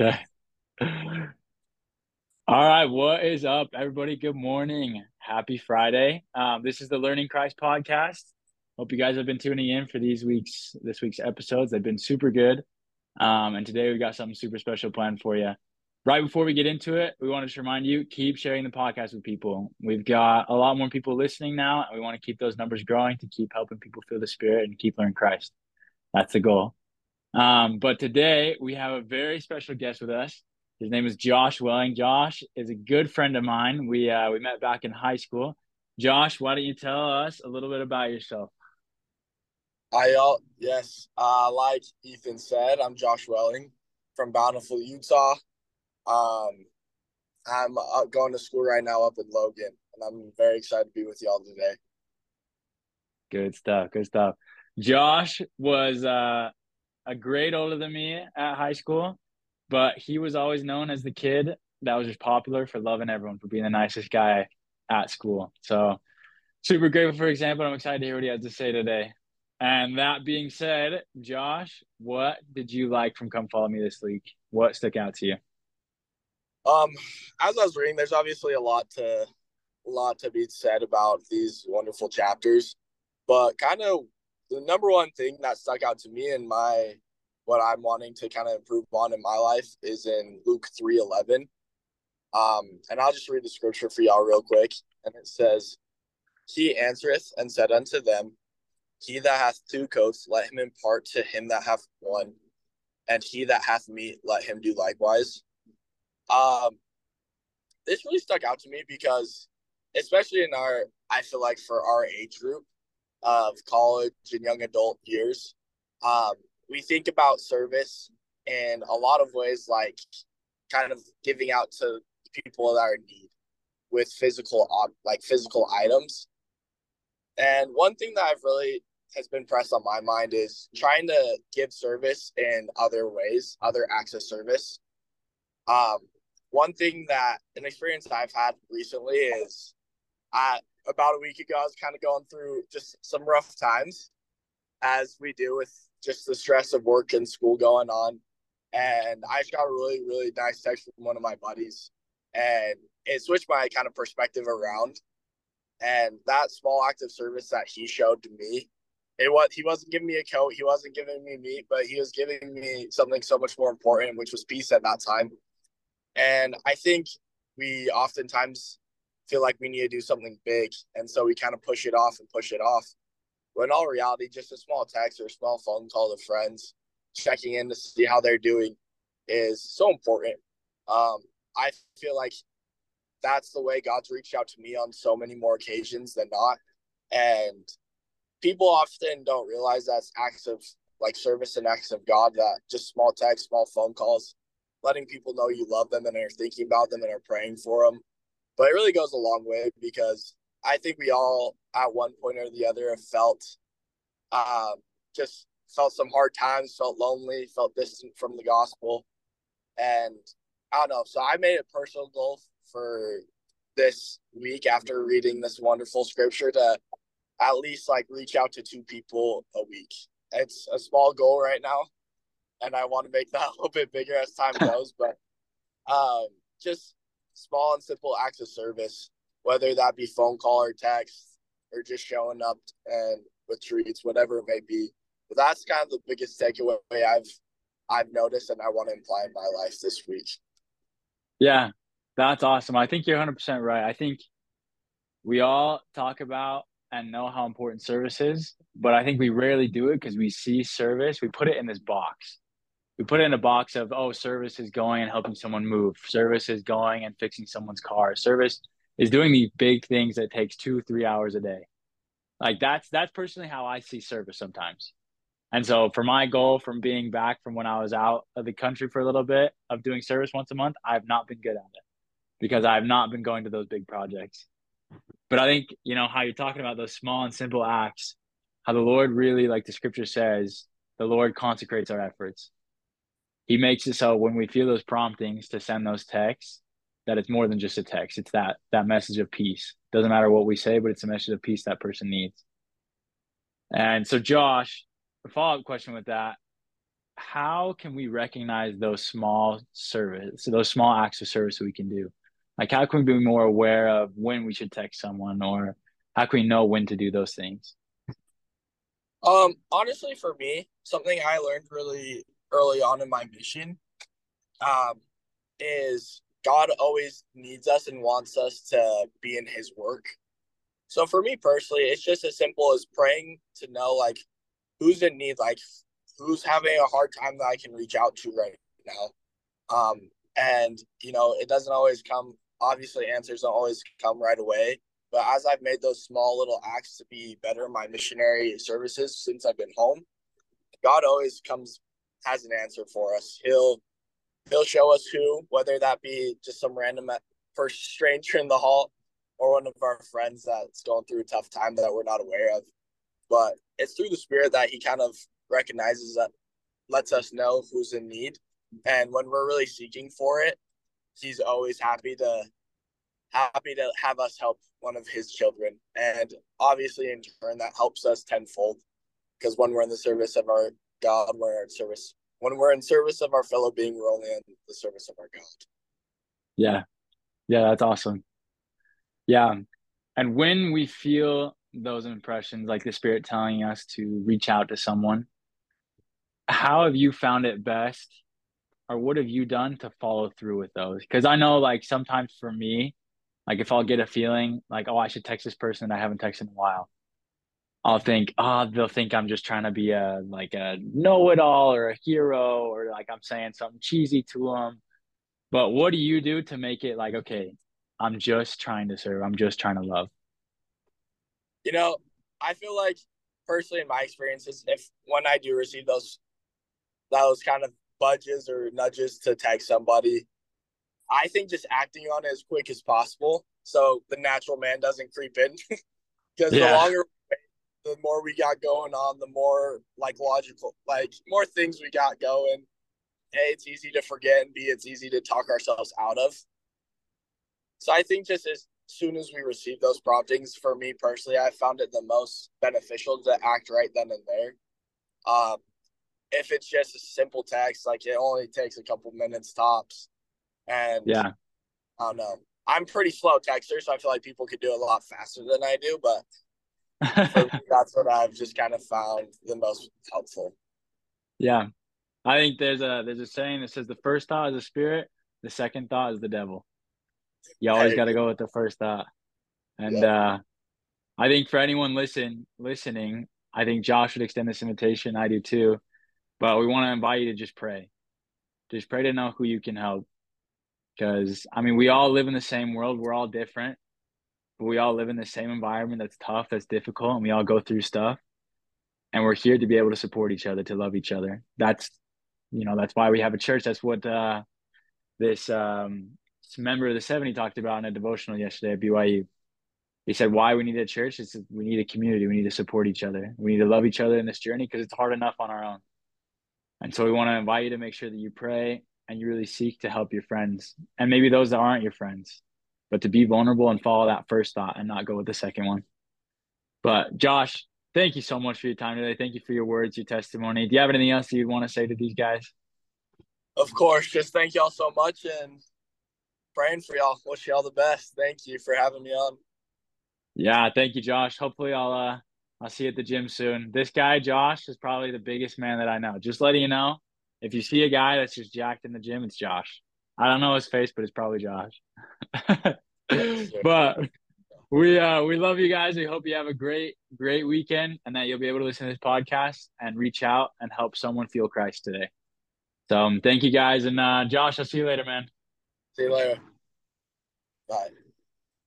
Okay. All right, what is up, everybody? Good morning. Happy Friday. Um, this is the Learning Christ podcast. Hope you guys have been tuning in for these weeks, this week's episodes. They've been super good. Um, and today we got something super special planned for you. Right before we get into it, we want to remind you keep sharing the podcast with people. We've got a lot more people listening now, and we want to keep those numbers growing to keep helping people feel the Spirit and keep learning Christ. That's the goal. Um, but today we have a very special guest with us. His name is Josh Welling. Josh is a good friend of mine. We uh, we met back in high school. Josh, why don't you tell us a little bit about yourself? Hi, y'all. Yes, uh, like Ethan said, I'm Josh Welling from Bountiful, Utah. Um, I'm uh, going to school right now up in Logan, and I'm very excited to be with y'all today. Good stuff. Good stuff. Josh was uh, a grade older than me at high school, but he was always known as the kid that was just popular for loving everyone, for being the nicest guy at school. So super grateful for example. I'm excited to hear what he has to say today. And that being said, Josh, what did you like from Come Follow Me this week? What stuck out to you? Um, as I was reading, there's obviously a lot to a lot to be said about these wonderful chapters, but kind of the number one thing that stuck out to me in my what I'm wanting to kind of improve on in my life is in Luke 3:11. Um, and I'll just read the scripture for y'all real quick. And it says, He answereth and said unto them, He that hath two coats, let him impart to him that hath one, and he that hath meat, let him do likewise. Um, this really stuck out to me because, especially in our, I feel like for our age group, of college and young adult years. Um, we think about service in a lot of ways, like kind of giving out to people that are in need with physical, like physical items. And one thing that I've really has been pressed on my mind is trying to give service in other ways, other acts of service. Um, one thing that an experience I've had recently is I about a week ago, I was kind of going through just some rough times, as we do with just the stress of work and school going on. And I just got a really, really nice text from one of my buddies, and it switched my kind of perspective around. And that small act of service that he showed to me, it was he wasn't giving me a coat, he wasn't giving me meat, but he was giving me something so much more important, which was peace at that time. And I think we oftentimes feel like we need to do something big. And so we kind of push it off and push it off. But in all reality, just a small text or a small phone call to friends, checking in to see how they're doing is so important. Um, I feel like that's the way God's reached out to me on so many more occasions than not. And people often don't realize that's acts of like service and acts of God that just small text, small phone calls, letting people know you love them and are thinking about them and are praying for them but it really goes a long way because I think we all at one point or the other have felt um, just felt some hard times, felt lonely, felt distant from the gospel. And I don't know. So I made a personal goal for this week after reading this wonderful scripture to at least like reach out to two people a week. It's a small goal right now. And I want to make that a little bit bigger as time goes. But um, just small and simple acts of service, whether that be phone call or text or just showing up and with treats, whatever it may be. But that's kind of the biggest takeaway I've I've noticed and I want to imply in my life this week. Yeah, that's awesome. I think you're 100% right. I think we all talk about and know how important service is, but I think we rarely do it because we see service, we put it in this box we put it in a box of oh service is going and helping someone move. Service is going and fixing someone's car. Service is doing these big things that takes two three hours a day. Like that's that's personally how i see service sometimes. And so for my goal from being back from when i was out of the country for a little bit of doing service once a month i've not been good at it because i've not been going to those big projects. But i think you know how you're talking about those small and simple acts how the lord really like the scripture says the lord consecrates our efforts he makes it so when we feel those promptings to send those texts that it's more than just a text it's that that message of peace doesn't matter what we say but it's a message of peace that person needs and so josh a follow-up question with that how can we recognize those small service, those small acts of service we can do? Like, how can we be more aware of when we should text someone, or how can we know when to do those things? Um, honestly, for me, something I learned really early on in my mission, um, is God always needs us and wants us to be in His work. So for me personally, it's just as simple as praying to know like who's in need, like who's having a hard time that I can reach out to right now. Um, and you know, it doesn't always come. Obviously, answers don't always come right away. But as I've made those small little acts to be better in my missionary services since I've been home, God always comes has an answer for us. He'll he'll show us who, whether that be just some random uh, first stranger in the hall or one of our friends that's going through a tough time that we're not aware of. But it's through the spirit that he kind of recognizes that lets us know who's in need. And when we're really seeking for it, he's always happy to happy to have us help one of his children. And obviously in turn that helps us tenfold. Because when we're in the service of our God, we're in service when we're in service of our fellow being, we're only in the service of our God. Yeah. Yeah, that's awesome. Yeah. And when we feel those impressions, like the spirit telling us to reach out to someone, how have you found it best or what have you done to follow through with those? Because I know like sometimes for me, like if I'll get a feeling like, oh, I should text this person I haven't texted in a while. I'll think, oh, they'll think I'm just trying to be a like a know-it-all or a hero or like I'm saying something cheesy to them. But what do you do to make it like, okay, I'm just trying to serve. I'm just trying to love. You know, I feel like personally in my experiences, if when I do receive those those kind of budges or nudges to tag somebody, I think just acting on it as quick as possible so the natural man doesn't creep in. Because yeah. the longer the more we got going on, the more like logical, like more things we got going. A, it's easy to forget, and B, it's easy to talk ourselves out of. So I think just as soon as we receive those promptings, for me personally, I found it the most beneficial to act right then and there. Um, if it's just a simple text, like it only takes a couple minutes tops. And yeah, I don't know. I'm pretty slow texter, so I feel like people could do it a lot faster than I do, but that's what I've just kind of found the most helpful. Yeah. I think there's a there's a saying that says the first thought is the spirit, the second thought is the devil. You always got to go with the first thought. And yeah. uh I think for anyone listen listening, I think Josh would extend this invitation. I do too. But we want to invite you to just pray. Just pray to know who you can help. Because I mean, we all live in the same world. We're all different but we all live in the same environment that's tough, that's difficult, and we all go through stuff. And we're here to be able to support each other, to love each other. That's, you know, that's why we have a church. That's what uh, this um, member of the 70 talked about in a devotional yesterday at BYU. He said, why we need a church is we need a community. We need to support each other. We need to love each other in this journey because it's hard enough on our own. And so we want to invite you to make sure that you pray and you really seek to help your friends and maybe those that aren't your friends but to be vulnerable and follow that first thought and not go with the second one. But Josh, thank you so much for your time today. Thank you for your words, your testimony. Do you have anything else you'd want to say to these guys? Of course. Just thank y'all so much and praying for y'all. Wish y'all the best. Thank you for having me on. Yeah, thank you, Josh. Hopefully I'll uh I'll see you at the gym soon. This guy, Josh, is probably the biggest man that I know. Just letting you know. If you see a guy that's just jacked in the gym, it's Josh. I don't know his face, but it's probably Josh. But we uh we love you guys. We hope you have a great great weekend and that you'll be able to listen to this podcast and reach out and help someone feel Christ today. So um, thank you guys and uh Josh, I'll see you later, man. See you later. Bye.